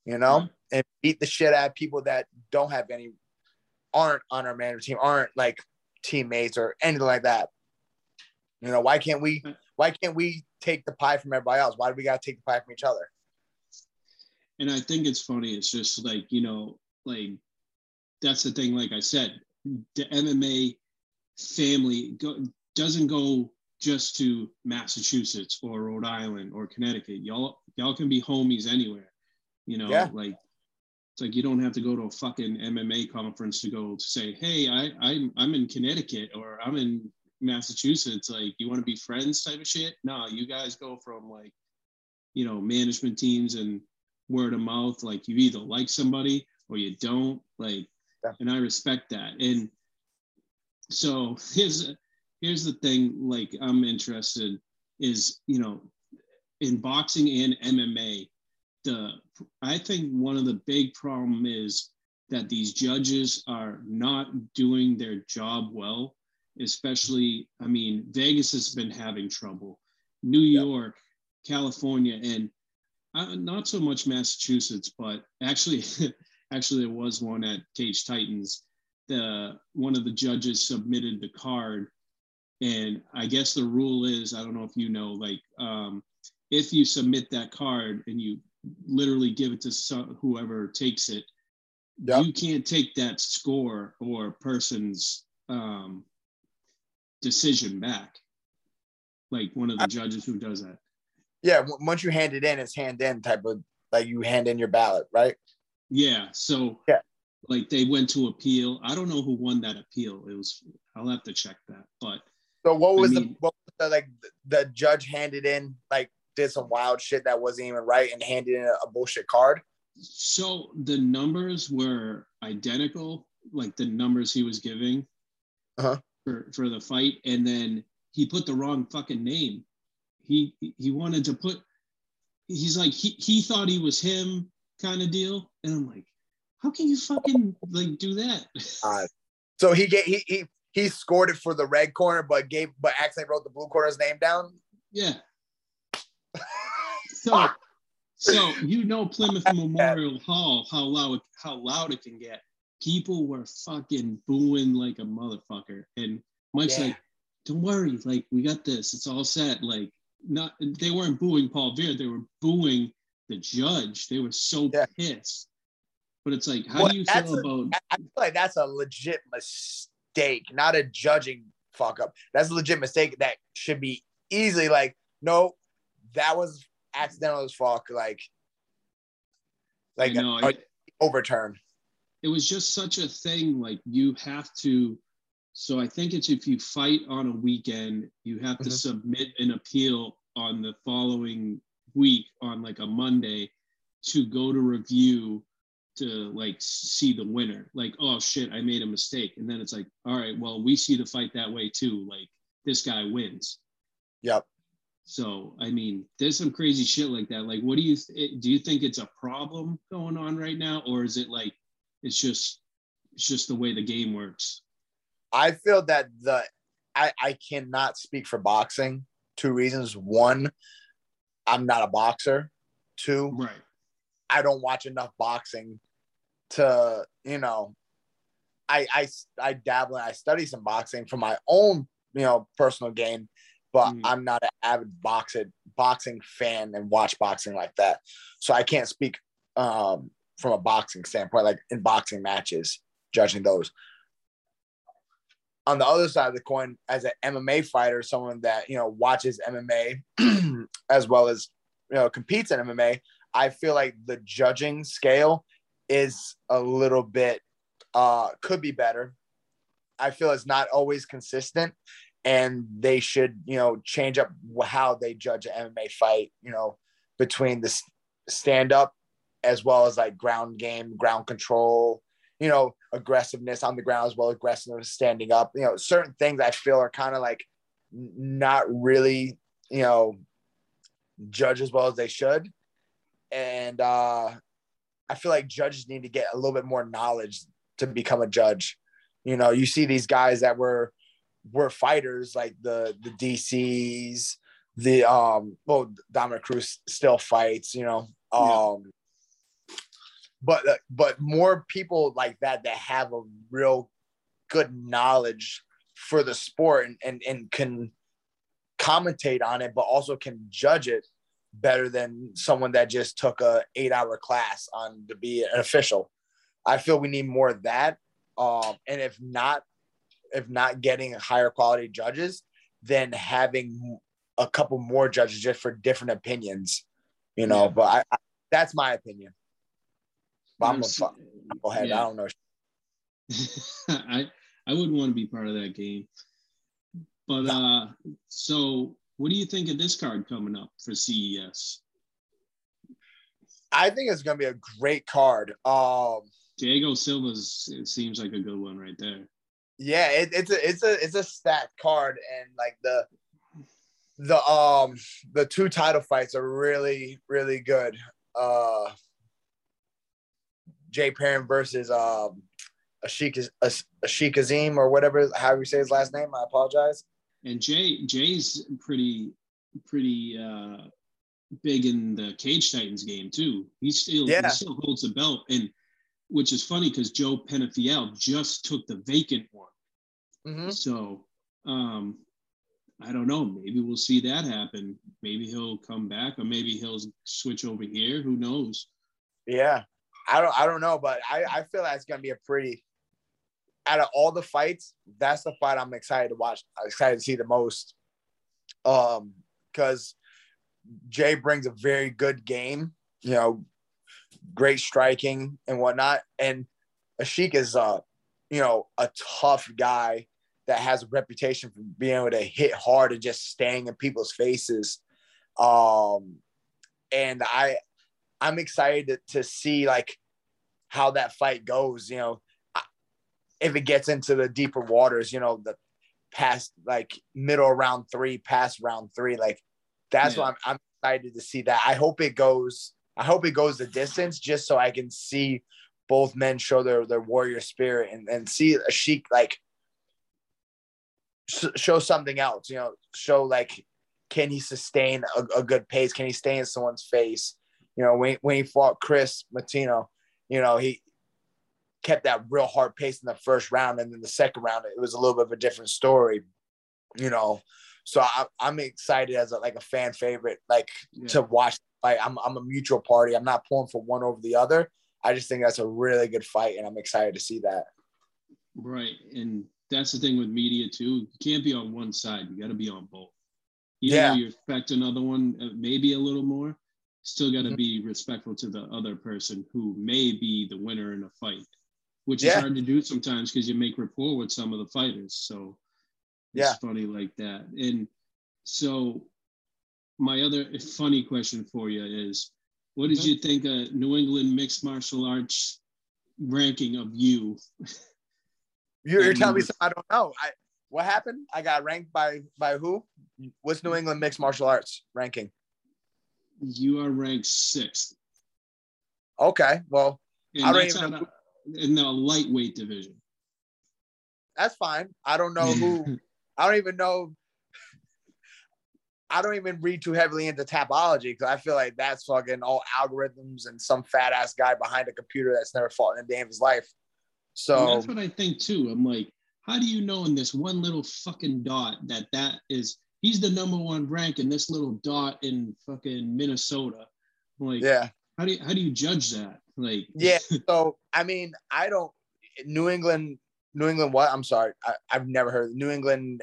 You know, Right. and beat the shit out of people that don't have any aren't on our manager team, aren't like teammates or anything like that. You know, why can't we mm-hmm. why can't we take the pie from everybody else? Why do we gotta take the pie from each other? And I think it's funny. It's just like, you know, like that's the thing. Like I said, the MMA family go, doesn't go just to Massachusetts or Rhode Island or Connecticut. Y'all, y'all can be homies anywhere. You know, Yeah. like it's like you don't have to go to a fucking MMA conference to go to say, hey, I, I'm I'm in Connecticut or I'm in Massachusetts. Like, you want to be friends type of shit? No, you guys go from like, you know, management teams and word of mouth. Like you either like somebody or you don't. Like, Yeah. and I respect that. And so here's here's the thing. Like I'm interested is you know in boxing and MMA. The I think one of the big problem is that these judges are not doing their job well. Especially, I mean, Vegas has been having trouble. New. York, California, and uh, not so much Massachusetts, but actually, <laughs> actually, there was one at Cage Titans. The one of the judges submitted the card, and I guess the rule is I don't know if you know, like um, if you submit that card and you literally give it to some, whoever takes it, Yep. you can't take that score or person's um, decision back. Like one of the judges who does that. Yeah, once you hand it in, it's hand in type of like you hand in your ballot, right? Yeah. So Yeah. like they went to appeal. I don't know who won that appeal. It was I'll have to check that. But So what was the mean- what was the like the judge handed in like did some wild shit that wasn't even right and handed in a, a bullshit card? so the numbers were identical, like the numbers he was giving Uh-huh. for, for the fight, and then he put the wrong fucking name. He he wanted to put he's like he, he thought he was him kind of deal. And I'm like, how can you fucking like do that? <laughs> Uh, So he gave he he he scored it for the red corner, but gave but accidentally wrote the blue corner's name down. Yeah. <laughs> So, so you know Plymouth Memorial Hall, how loud how loud it can get. People were fucking booing like a motherfucker, and Mike's Yeah. like, "Don't worry, like we got this. It's all set." Like, not they weren't booing Paul Beer, they were booing the judge. They were so Yeah. pissed. But it's like, how Well, do you feel a- about? I I feel like that's a legit mistake, not a judging fuck up. That's a legit mistake that should be easily like, no, that was accidental as fuck. Like, like I know, a- it- overturn. it was just such a thing like you have to so i think it's if you fight on a weekend you have to Mhm. submit an appeal on the following week on like a monday to go to review to like see the winner. Like oh shit i made a mistake. And then it's like all right well we see the fight that way too. Like this guy wins. Yep. so i mean there's some crazy shit like that. Like what do you th- do you think it's a problem going on right now? Or is it like it's just it's just the way the game works? I feel that the I, I cannot speak for boxing. Two reasons. One, I'm not a boxer. Two, right I don't watch enough boxing to, you know, I I I dabble and I study some boxing for my own, you know, personal gain, but Mhm. I'm not an avid boxing boxing fan and watch boxing like that. So I can't speak um from a boxing standpoint, like in boxing matches, judging those. On the other side of the coin, as an MMA fighter, someone that you know watches MMA <clears throat> as well as you know competes in MMA, I feel like the judging scale is a little bit uh could be better. I feel it's not always consistent and they should, you know, change up how they judge an MMA fight, you know, between the stand up as well as like ground game, ground control, you know, aggressiveness on the ground as well aggressiveness standing up. You know, certain things I feel are kind of like not really, you know, judge as well as they should. And uh I feel like judges need to get a little bit more knowledge to become a judge. You know, you see these guys that were were fighters like the the DCs, the um well Dominick Cruz still fights, you know. Yeah. Um but uh, but more people like that that have a real good knowledge for the sport and, and, and can commentate on it, but also can judge it better than someone that just took a eight hour class on to be an official. I feel we need more of that. Um, and if not, if not getting higher quality judges, then having a couple more judges just for different opinions, you know. Yeah. But I, I, that's my opinion. But I'm I'm gonna go ahead. yeah. I don't know. <laughs> I I wouldn't want to be part of that game. But uh so what do you think of this card coming up for CES? I think it's gonna be a great card. Um, Diego Silva's it seems like a good one right there. yeah, it, it's a it's a it's a stacked card, and like the the um the two title fights are really really good. Uh, Jay Perrin versus um Ashik Ashik Azim or whatever how you say his last name. I apologize. And Jay Jay's pretty pretty uh big in the Cage Titans game too. He still Yeah. he still holds the belt and which is funny because Joe Penafiel just took the vacant one. Mhm. So um I don't know. Maybe we'll see that happen. Maybe he'll come back, or maybe he'll switch over here. Who knows? Yeah, I don't I don't know, but I I feel like it's gonna be a pretty. Out of all the fights, that's the fight I'm excited to watch. I'm excited to see the most. Um, because Jay brings a very good game, you know, great striking and whatnot. And Ashik is uh, you know, a tough guy that has a reputation for being able to hit hard and just staying in people's faces. Um, and I I'm excited to, to see like how that fight goes. You know, if it gets into the deeper waters, you know, the past like middle round three, past round three, like that's Yeah. what I'm, I'm excited to see that. I hope it goes. I hope it goes the distance just so I can see both men show their their warrior spirit and and see Ashik like show something else. You know, show like can he sustain a, a good pace? Can he stay in someone's face? You know, when when he fought Chris Matino, you know he kept that real hard pace in the first round, and then the second round it was a little bit of a different story. You know, so I, am excited as a, like a fan favorite, like yeah. to watch. Like I'm I'm a mutual party. I'm not pulling for one over the other. I just think that's a really good fight, and I'm excited to see that. Right, and that's the thing with media too. You can't be on one side. You got to be on both. Even yeah. you expect another one, uh, maybe a little more, still got to mm-hmm. be respectful to the other person who may be the winner in a fight, which yeah. is hard to do sometimes because you make rapport with some of the fighters. So it's yeah. funny like that. And so my other funny question for you is what did mm-hmm. you think of New England mixed martial arts ranking of you? You're, you're telling me something I don't know. I what happened? I got ranked by by who? What's New England mixed martial arts ranking? You are ranked sixth. Okay, well, and I don't even know. In the lightweight division. That's fine. I don't know who. <laughs> I don't even know I don't even read too heavily into Tapology because I feel like that's fucking all algorithms and some fat ass guy behind a computer that's never fought in a day of his life. So and that's what I think too. I'm like, how do you know in this one little fucking dot that that is he's the number one rank in this little dot in fucking Minnesota? I'm like, yeah. How do you how do you judge that? Like, yeah. <laughs> So I mean, I don't. New England, New England. What? I'm sorry, I, I've never heard New England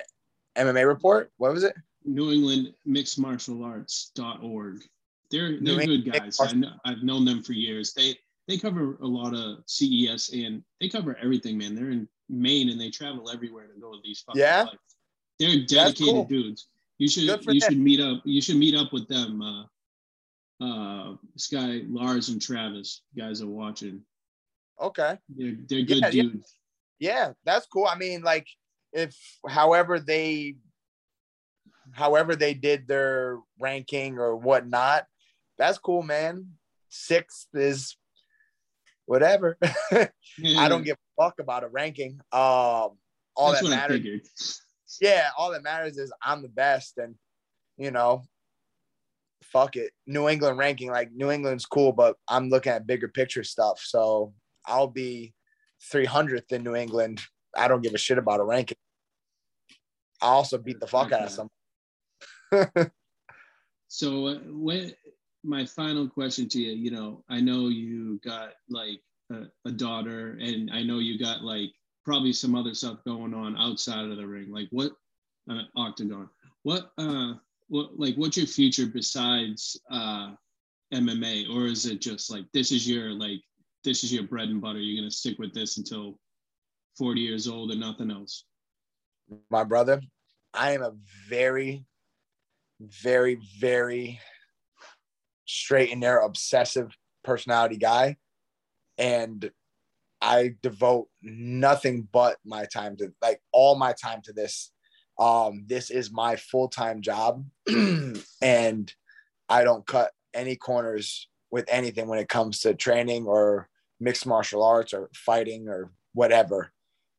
MMA report. What was it? New England Mixed Martial Arts.org. They're they're good guys. I know, I've known them for years. They they cover a lot of CES and they cover everything, man. They're in Maine and they travel everywhere to go to these fucking yeah. They're dedicated cool. dudes. You should you them. should meet up. You should meet up with them. Uh, uh, this guy Lars and Travis, guys are watching. Okay. They're they're good yeah, dudes. Yeah. yeah, that's cool. I mean, like if however they however they did their ranking or whatnot. That's cool, man. Sixth is whatever. yeah. <laughs> I don't give a fuck about a ranking. Um, all That's that matters. Yeah, all that matters is I'm the best, and you know, fuck it. New England ranking, like New England's cool, but I'm looking at bigger picture stuff. So I'll be 300th in New England. I don't give a shit about a ranking. I also beat the fuck okay. out of some <laughs> so uh, when my final question to you, you know, I know you got like a, a, daughter, and I know you got like probably some other stuff going on outside of the ring. Like what uh, octagon? What uh, what like what's your future besides uh, MMA, or is it just like this is your like this is your bread and butter? You're gonna stick with this until 40 years old and nothing else. My brother, I am a very very, very straight and narrow, obsessive personality guy. And I devote nothing but my time to like all my time to this. Um, this is my full-time job <clears throat> and I don't cut any corners with anything when it comes to training or mixed martial arts or fighting or whatever.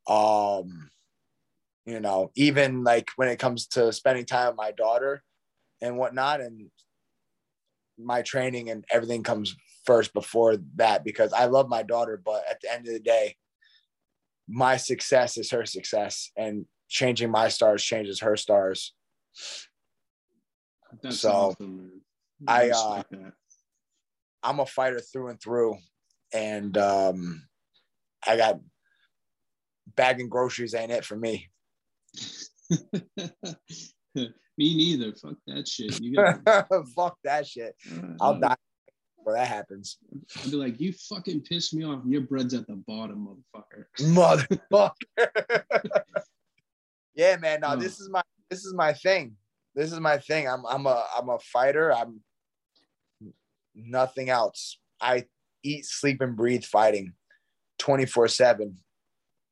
Um, you know, even like when it comes to spending time with my daughter, and whatnot. And my training and everything comes first before that because I love my daughter, but at the end of the day, my success is her success, and changing my stars changes her stars. That's so awesome, I, uh, I'm a fighter through and through, and um, I got bagging groceries ain't it for me. <laughs> Me neither. Fuck that shit. You got <laughs> fuck that shit. Uh, I'll die before that happens. I'll be like, you fucking piss me off. Your bread's at the bottom, motherfucker. Motherfucker. <laughs> yeah, man. No, oh. Hmm. this is my this is my thing. This is my thing. I'm I'm a I'm a fighter. I'm nothing else. I eat, sleep, and breathe fighting 24 7.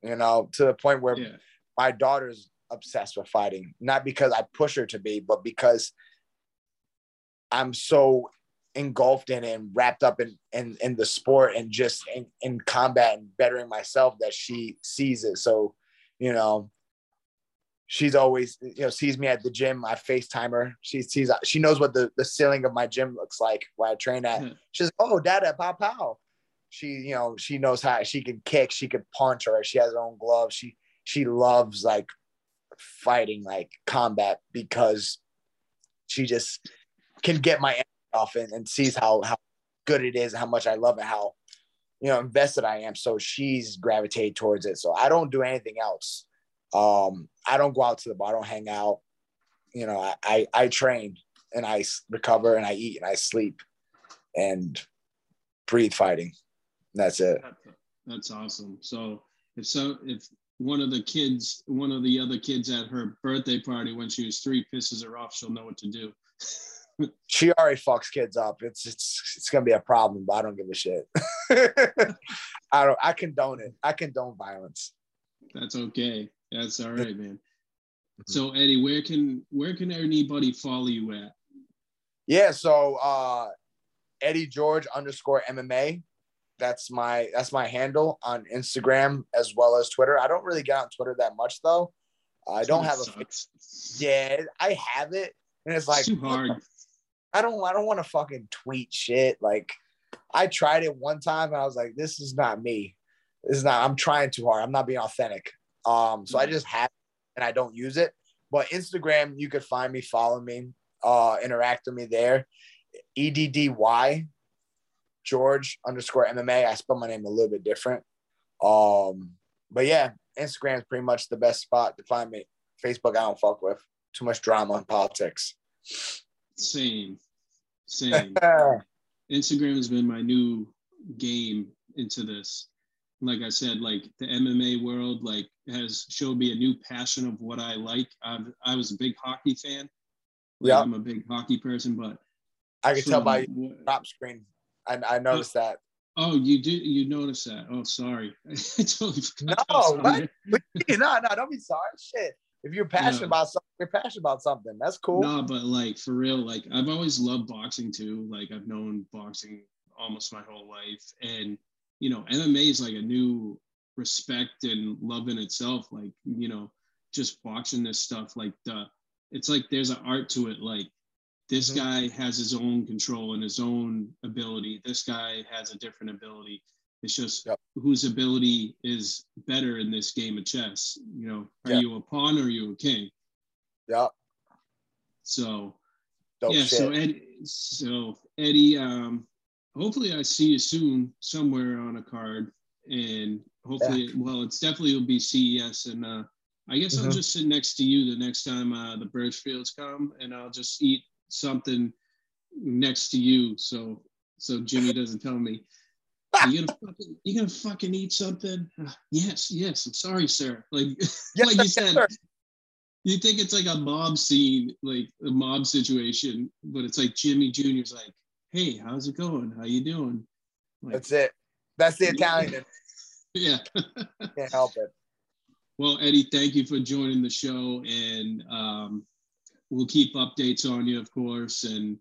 You know, to the point where yeah. my daughter's obsessed with fighting, not because I push her to be, but because I'm so engulfed in and wrapped up in in, in the sport and just in, in combat and bettering myself that she sees it. So, you know, she's always you know sees me at the gym. I FaceTime her. She sees she knows what the, the ceiling of my gym looks like where I train at. Hmm. She's oh dada pow pow. She you know she knows how she can kick, she can punch, or she has her own gloves. She she loves like fighting like combat because she just can get my off and, and sees how how good it is, how much I love it, how you know invested I am. So she's gravitated towards it. So I don't do anything else. Um, I don't go out to the bar, I don't hang out. You know, I, I, I train and I recover and I eat and I sleep and breathe fighting. That's it. That's awesome. So if so, if one of the kids, one of the other kids at her birthday party when she was three pisses her off, she'll know what to do. <laughs> she already fucks kids up. It's it's it's gonna be a problem, but I don't give a shit. <laughs> I don't. I condone it. I condone violence. That's okay. That's all right, man. Mm-hmm. So Eddy, where can where can anybody follow you at? Yeah, so uh Eddy George underscore MMA. That's my that's my handle on Instagram as well as Twitter. I don't really get on Twitter that much though. I don't have a yeah, I have it, and it's like it's too hard. <laughs> I don't I don't want to fucking tweet shit. Like I tried it one time and I was like, this is not me. This is not. I'm trying too hard. I'm not being authentic. Um, so I just have and I don't use it. But Instagram, you could find me, follow me, uh, interact with me there. E D D Y George underscore MMA. I spell my name a little bit different. Um, but yeah, Instagram is pretty much the best spot to find me. Facebook, I don't fuck with too much drama and politics. Same, same. <laughs> Instagram has been my new game into this like I said, like the MMA world, like has showed me a new passion of what I like. I've, I was a big hockey fan. Like, yeah, I'm a big hockey person, but I can tell by your top screen. I, I noticed uh, that. Oh, you do. You noticed that? Oh, sorry. <laughs> I totally forgot. No, what? no, no, don't be sorry. Shit. If you're passionate no. about something, you're passionate about something. That's cool. No, but like for real, like I've always loved boxing too. Like I've known boxing almost my whole life, and you know, MMA is like a new respect and love in itself. Like, you know, just watching this stuff, like the, it's like there's an art to it. Like this mm-hmm. guy has his own control and his own ability. This guy has a different ability. It's just yep. whose ability is better in this game of chess. You know, are yep. you a pawn or are you a king? Yeah. So, Dope yeah. Shit. So Ed, so Eddy, um, hopefully I see you soon somewhere on a card. And hopefully, yeah. well, it's definitely will be CES. And uh, I guess mm-hmm. I'll just sit next to you the next time uh, the Burchfields come, and I'll just eat something next to you, so so Jimmy doesn't tell me. You gonna <laughs> fucking you gonna fucking eat something? Uh, <sighs> yes, yes. I'm sorry, sir. Like <laughs> yes, like you said, yes, you think it's like a mob scene, like a mob situation, but it's like Jimmy Jr.'s like, hey, how's it going? How you doing? Like, That's it. That's the Italian. <laughs> yeah. Can't help it. Well, Eddy, thank you for joining the show, and um, we'll keep updates on you, of course, and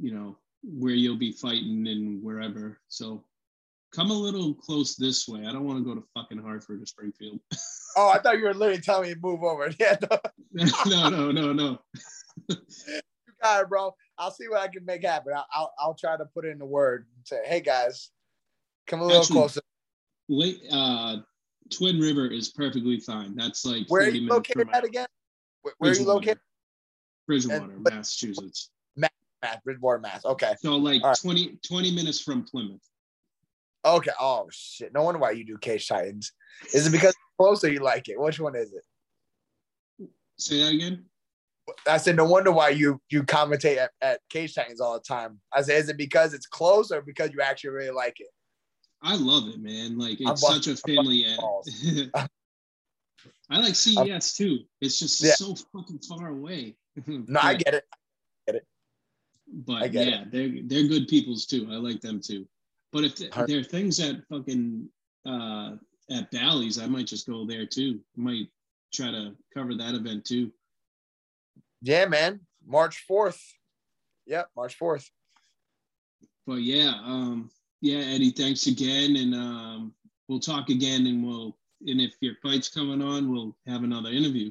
you know where you'll be fighting and wherever. So come a little close this way. I don't want to go to fucking Hartford or Springfield. <laughs> oh, I thought you were literally telling me to move over. <laughs> Yeah. No, no, no, no. no. you got it, bro. I'll see what I can make happen. I'll, I'll, I'll try to put in the word. and Say, hey guys, come a little Actually, closer. Late, uh, Twin River is perfectly fine. That's like where are you located at again? Where, where are you located? Bridgewater, and, Massachusetts. Mass, Mass, Bridgewater, Mass. Okay. So like right. 20, 20 minutes from Plymouth. Okay. Oh shit! No wonder why you do Cage Titans. Is it because closer you like it? Which one is it? Say that again. I said, no wonder why you you commentate at, at Cage Titans all the time. I said, is it because it's close or because you actually really like it? I love it, man. Like it's such a family <laughs> I like CES too. It's just yeah. so fucking far away. <laughs> no, but, I get it. I get it. But get yeah, it. they're they're good peoples too. I like them too. But if there are things at fucking uh, at Bally's, I might just go there too. I might try to cover that event too. Yeah, man. March 4th. Yep, March 4th. but yeah, um, yeah, Eddy, thanks again, and um, we'll talk again, and we'll and if your fight's coming on, we'll have another interview.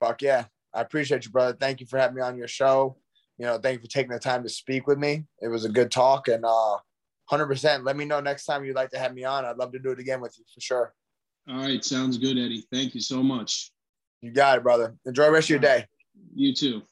Fuck yeah. I appreciate you, brother. Thank you for having me on your show. You know, thank you for taking the time to speak with me. It was a good talk and uh 100%. Let me know next time you'd like to have me on. I'd love to do it again with you for sure. All right. Sounds good, Eddy. Thank you so much. You got it, brother. Enjoy the rest of your day. You too.